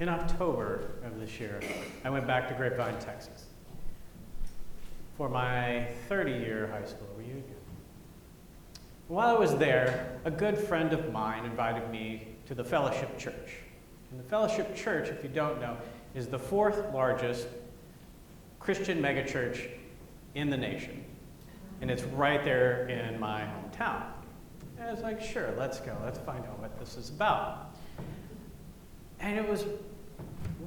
in October of this year, I went back to Grapevine, Texas for my 30 year high school reunion. While I was there, a good friend of mine invited me to the Fellowship Church. And the Fellowship Church, if you don't know, is the fourth largest Christian megachurch in the nation. And it's right there in my hometown. And I was like, sure, let's go. Let's find out what this is about. And it was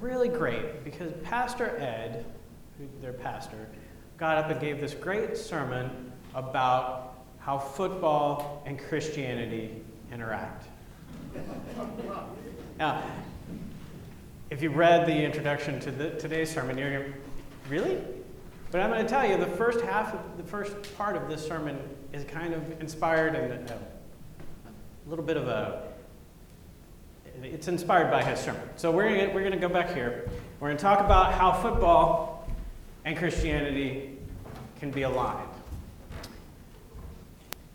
really great because Pastor Ed, their pastor, got up and gave this great sermon about how football and Christianity interact. now, if you read the introduction to the, today's sermon, you're going, really? But I'm going to tell you, the first half, of, the first part of this sermon is kind of inspired and a, a little bit of a, it's inspired by his sermon. So we're going we're to go back here. We're going to talk about how football and Christianity can be aligned.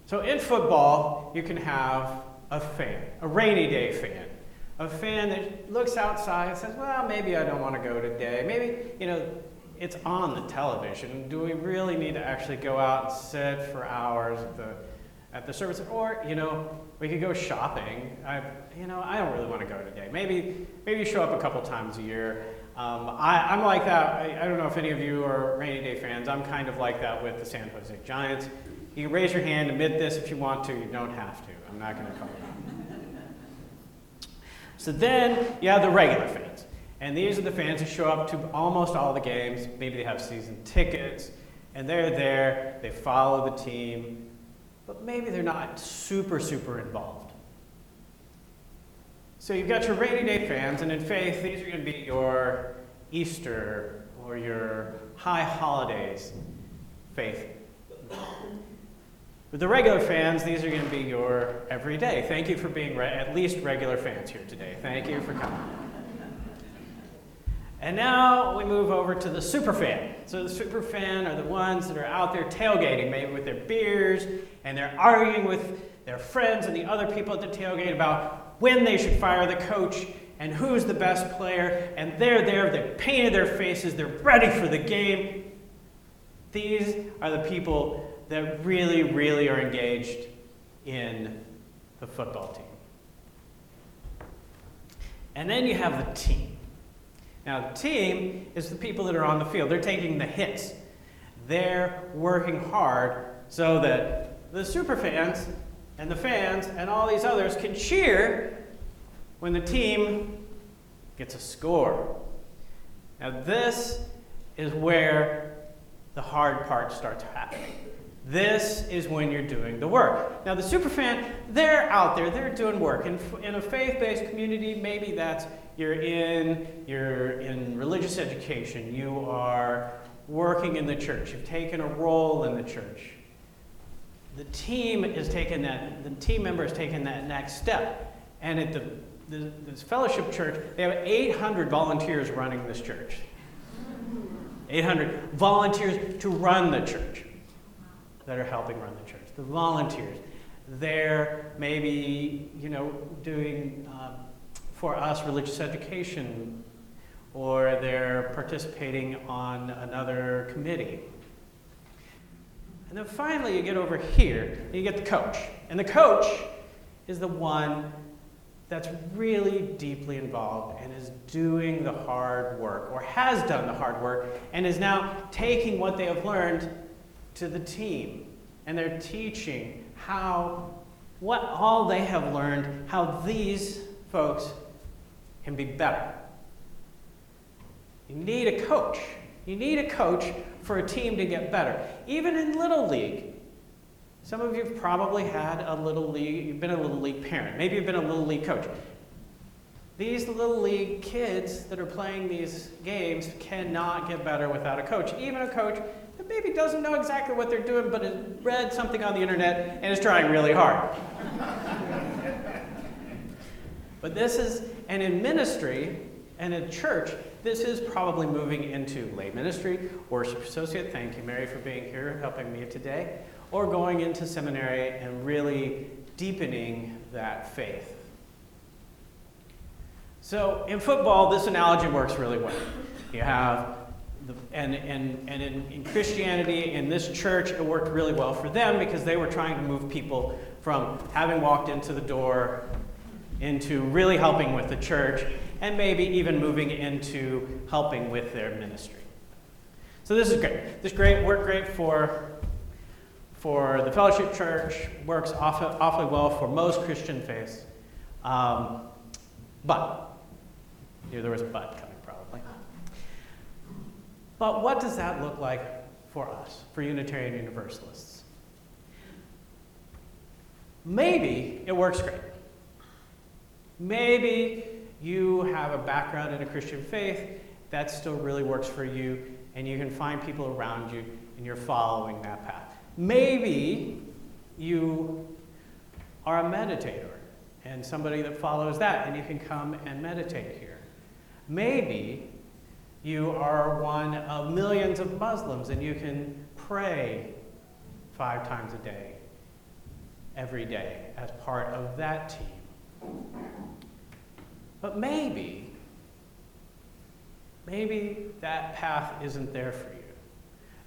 So in football, you can have a fan, a rainy day fan, a fan that looks outside and says, well, maybe I don't want to go today. Maybe, you know, it's on the television. Do we really need to actually go out and sit for hours at the, at the service? Or, you know, we could go shopping. I, you know, I don't really want to go today. Maybe, maybe show up a couple times a year. Um, I, am like that. I, I, don't know if any of you are rainy day fans. I'm kind of like that with the San Jose Giants. You can raise your hand, admit this if you want to. You don't have to. I'm not going to call you. So then you have the regular fans. And these are the fans who show up to almost all the games. Maybe they have season tickets, and they're there. They follow the team, but maybe they're not super, super involved. So you've got your rainy day fans, and in faith, these are going to be your Easter or your high holidays faith. With the regular fans, these are going to be your everyday. Thank you for being re- at least regular fans here today. Thank you for coming. And now we move over to the super fan. So the super fan are the ones that are out there tailgating, maybe with their beers, and they're arguing with their friends and the other people at the tailgate about when they should fire the coach and who's the best player. And they're there, they've painted their faces, they're ready for the game. These are the people that really, really are engaged in the football team. And then you have the team. Now, the team is the people that are on the field. They're taking the hits. They're working hard so that the super fans and the fans and all these others can cheer when the team gets a score. Now, this is where the hard part starts happening. This is when you're doing the work. Now, the superfan, they're out there, they're doing work. In, in a faith based community, maybe that's you're in, you're in religious education, you are working in the church, you've taken a role in the church. The team is taking that, the team member is taking that next step. And at the, the this fellowship church, they have 800 volunteers running this church. 800 volunteers to run the church that are helping run the church, the volunteers. They're maybe, you know, doing um, for us religious education, or they're participating on another committee. And then finally, you get over here, and you get the coach. And the coach is the one that's really deeply involved and is doing the hard work, or has done the hard work, and is now taking what they have learned to the team. And they're teaching how, what all they have learned, how these folks can be better. You need a coach. You need a coach for a team to get better. Even in Little League. Some of you have probably had a Little League, you've been a Little League parent. Maybe you've been a Little League coach. These Little League kids that are playing these games cannot get better without a coach. Even a coach that maybe doesn't know exactly what they're doing, but has read something on the internet and is trying really hard. but this is, and in ministry and in church, this is probably moving into lay ministry, worship associate. Thank you, Mary, for being here, helping me today. Or going into seminary and really deepening that faith. So in football, this analogy works really well. You have, the, and, and, and in, in Christianity, in this church, it worked really well for them because they were trying to move people from having walked into the door into really helping with the church and maybe even moving into helping with their ministry. So this is great. This great work great for for the fellowship church, works awfully, awfully well for most Christian faiths. Um, but, here there was a but coming probably. But what does that look like for us, for Unitarian Universalists? Maybe it works great. Maybe you have a background in a Christian faith that still really works for you, and you can find people around you, and you're following that path. Maybe you are a meditator and somebody that follows that, and you can come and meditate here. Maybe you are one of millions of Muslims and you can pray five times a day, every day, as part of that team. But maybe, maybe that path isn't there for you.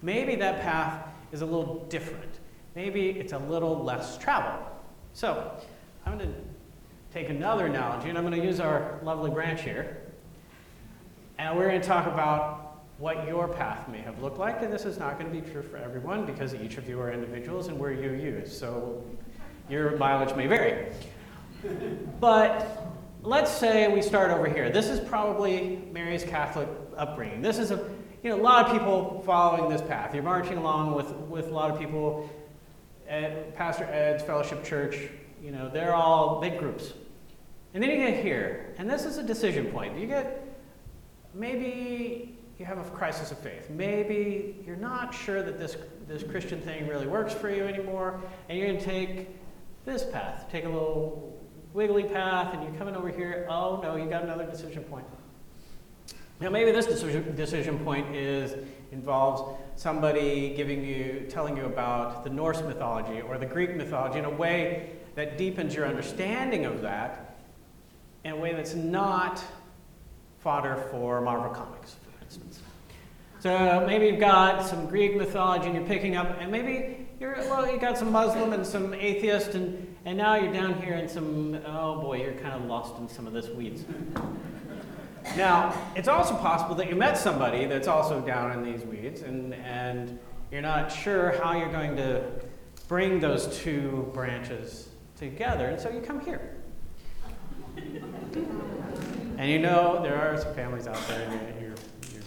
Maybe that path is a little different. Maybe it's a little less traveled. So I'm going to take another analogy, and I'm going to use our lovely branch here. And we're going to talk about what your path may have looked like. And this is not going to be true for everyone because each of you are individuals and we're UUs. So your mileage may vary. But let's say we start over here. This is probably Mary's Catholic upbringing. This is a you know, a lot of people following this path. You're marching along with, with a lot of people at Pastor Ed's Fellowship Church. You know, they're all big groups. And then you get here, and this is a decision point. You get, maybe you have a crisis of faith. Maybe you're not sure that this, this Christian thing really works for you anymore, and you're going to take this path, take a little wiggly path, and you're coming over here. Oh, no, you got another decision point. Now, maybe this decision point is involves somebody giving you, telling you about the Norse mythology or the Greek mythology in a way that deepens your understanding of that in a way that's not fodder for Marvel Comics, for instance. So maybe you've got some Greek mythology and you're picking up, and maybe you're, well, you got some Muslim and some atheist, and, and now you're down here in some, oh boy, you're kind of lost in some of this weeds. Now, it's also possible that you met somebody that's also down in these weeds, and, and you're not sure how you're going to bring those two branches together, and so you come here. and you know there are some families out there, and you're, you're, you're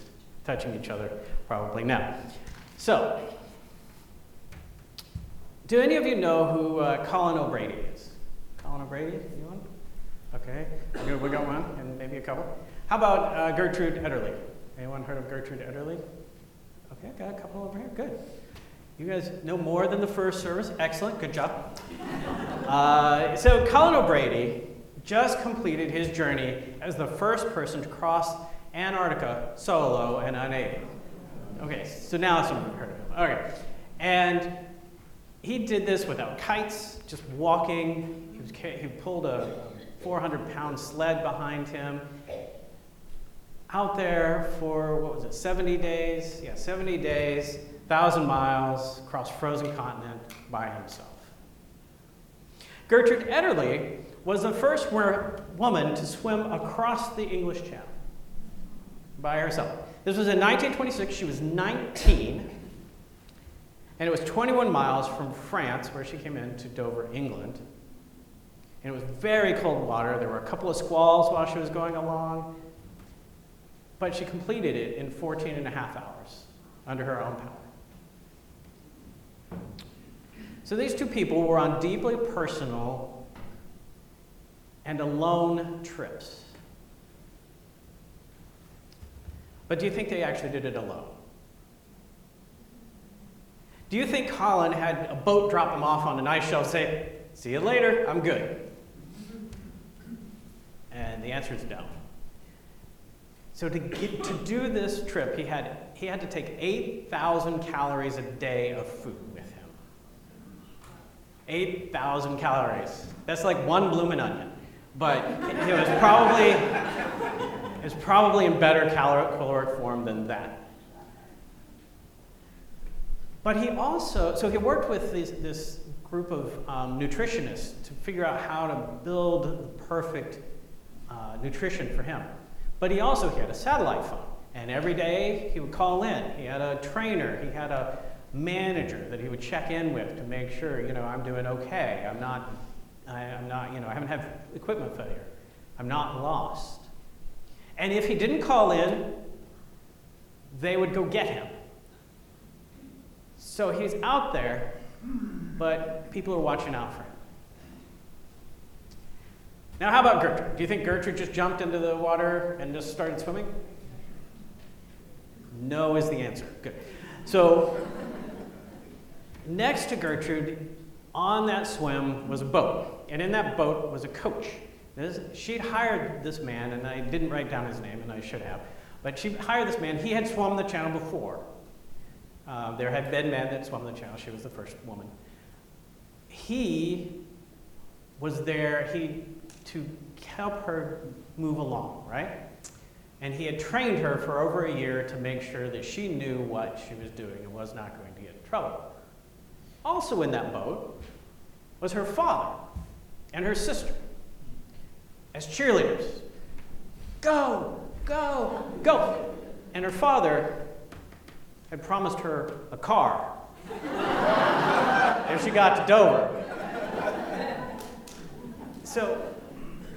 touching each other probably now. So, do any of you know who uh, Colin O'Brady is? Colin O'Brady? Anyone? Okay, we got one, and maybe a couple. How about uh, Gertrude Ederle? Anyone heard of Gertrude Ederle? Okay, got a couple over here. Good. You guys know more than the first service. Excellent. Good job. Uh, so, Colin O'Brady just completed his journey as the first person to cross Antarctica solo and unaided. Okay, so now some of you heard of him. Okay. And he did this without kites, just walking. He, was, he pulled a 400 pound sled behind him out there for, what was it, 70 days? Yeah, 70 days, 1,000 miles across frozen continent by himself. Gertrude Ederle was the first woman to swim across the English Channel by herself. This was in 1926. She was 19. And it was 21 miles from France, where she came in, to Dover, England. And it was very cold water. There were a couple of squalls while she was going along. But she completed it in 14 and a half hours under her own power. So these two people were on deeply personal and alone trips. But do you think they actually did it alone? Do you think Colin had a boat drop him off on an ice shelf say, See you later, I'm good? And the answer is no. So to, get, to do this trip, he had, he had to take 8,000 calories a day of food with him. 8,000 calories. That's like one bloomin' onion. but it was probably was probably in better caloric form than that. But he also, so he worked with this, this group of um, nutritionists to figure out how to build the perfect uh, nutrition for him. But he also he had a satellite phone, and every day he would call in. He had a trainer, he had a manager that he would check in with to make sure, you know, I'm doing okay. I'm not, I, am not, you know, I haven't had equipment failure. I'm not lost. And if he didn't call in, they would go get him. So he's out there, but people are watching out for him. Now, how about Gertrude? Do you think Gertrude just jumped into the water and just started swimming? No is the answer. Good. So, next to Gertrude, on that swim was a boat, and in that boat was a coach. This, she'd hired this man, and I didn't write down his name, and I should have, but she hired this man. He had swum the channel before. Uh, there had been men that swum the channel. She was the first woman. He was there he, to help her move along, right? And he had trained her for over a year to make sure that she knew what she was doing and was not going to get in trouble. Also in that boat was her father and her sister as cheerleaders. Go, go, go. And her father had promised her a car and she got to Dover. So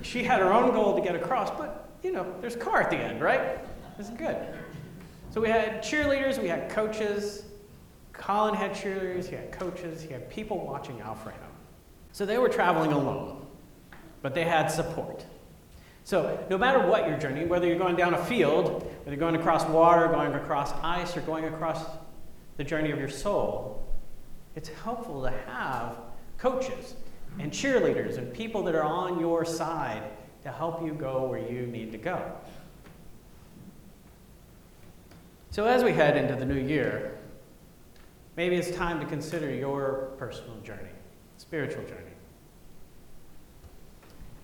she had her own goal to get across, but you know, there's a car at the end, right? This is good. So we had cheerleaders, we had coaches. Colin had cheerleaders, he had coaches, he had people watching him. So they were traveling alone, but they had support. So, no matter what your journey, whether you're going down a field, whether you're going across water, going across ice, or going across the journey of your soul, it's helpful to have coaches and cheerleaders and people that are on your side to help you go where you need to go. So, as we head into the new year, maybe it's time to consider your personal journey, spiritual journey.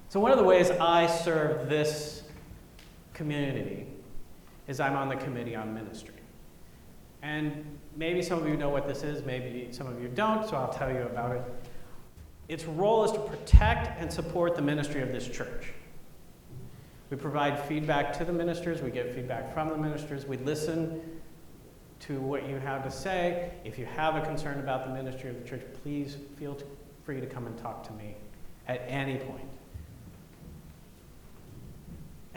So, one of the ways I serve this community is I'm on the committee on ministry. And maybe some of you know what this is, maybe some of you don't, so I'll tell you about it. Its role is to protect and support the ministry of this church. We provide feedback to the ministers, we get feedback from the ministers, we listen to what you have to say. If you have a concern about the ministry of the church, please feel free to come and talk to me at any point.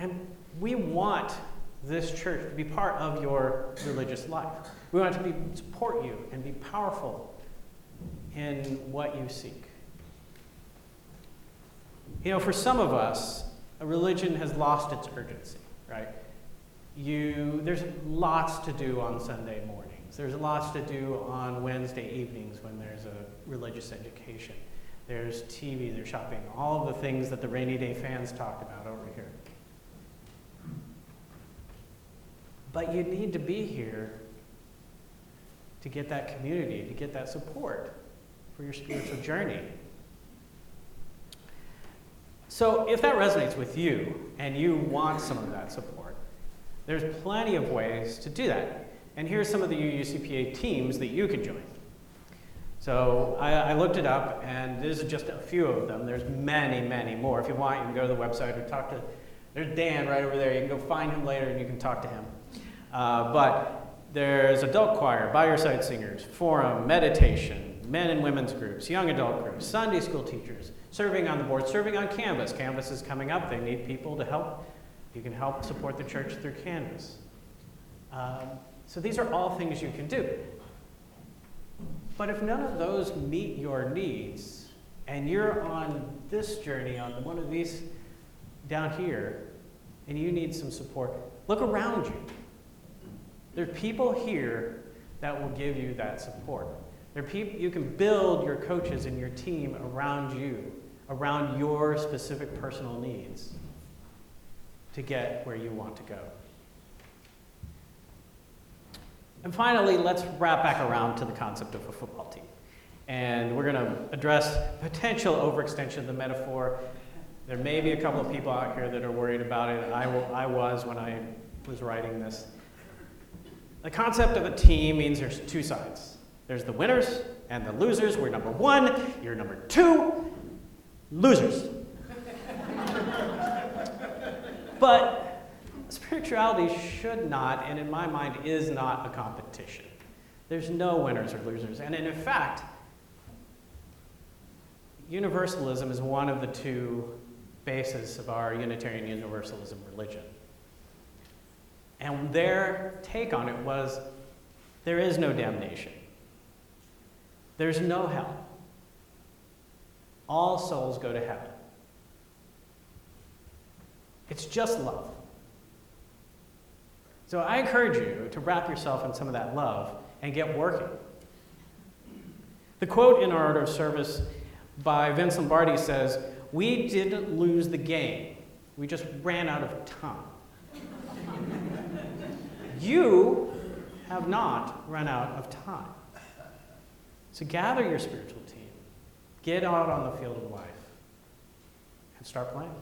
And we want this church to be part of your religious life. We want to be, support you and be powerful in what you seek. You know, for some of us, a religion has lost its urgency, right? You, there's lots to do on Sunday mornings. There's lots to do on Wednesday evenings when there's a religious education. There's TV, there's shopping, all of the things that the rainy day fans talk about over here. But you need to be here to get that community, to get that support for your spiritual journey. So, if that resonates with you and you want some of that support, there's plenty of ways to do that. And here's some of the UUCPA teams that you can join. So I, I, looked it up, and this is just a few of them. There's many, many more. If you want, you can go to the website or talk to. There's Dan right over there. You can go find him later, and you can talk to him. Uh, but there's adult choir, by your side singers, forum, meditation, men and women's groups, young adult groups, Sunday school teachers, serving on the board, serving on Canvass. Canvass is coming up. They need people to help. You can help support the church through Canvass. Um, so these are all things you can do. But if none of those meet your needs, and you're on this journey, on one of these down here, and you need some support, look around you. There are people here that will give you that support. There are people you can build your coaches and your team around you, around your specific personal needs to get where you want to go. And finally, let's wrap back around to the concept of a football team. And we're going to address potential overextension of the metaphor. There may be a couple of people out here that are worried about it. I was when I was writing this. The concept of a team means there's two sides there's the winners and the losers. We're number one, you're number two. Losers. but spirituality should not, and in my mind, is not a competition. There's no winners or losers. And in fact, universalism is one of the two bases of our Unitarian Universalism religion. And their take on it was there is no damnation, there's no hell. All souls go to heaven. It's just love. So I encourage you to wrap yourself in some of that love and get working. The quote in our order of service by Vince Lombardi says, We didn't lose the game, we just ran out of time. You have not run out of time. So gather your spiritual team, get out on the field of life, and start playing.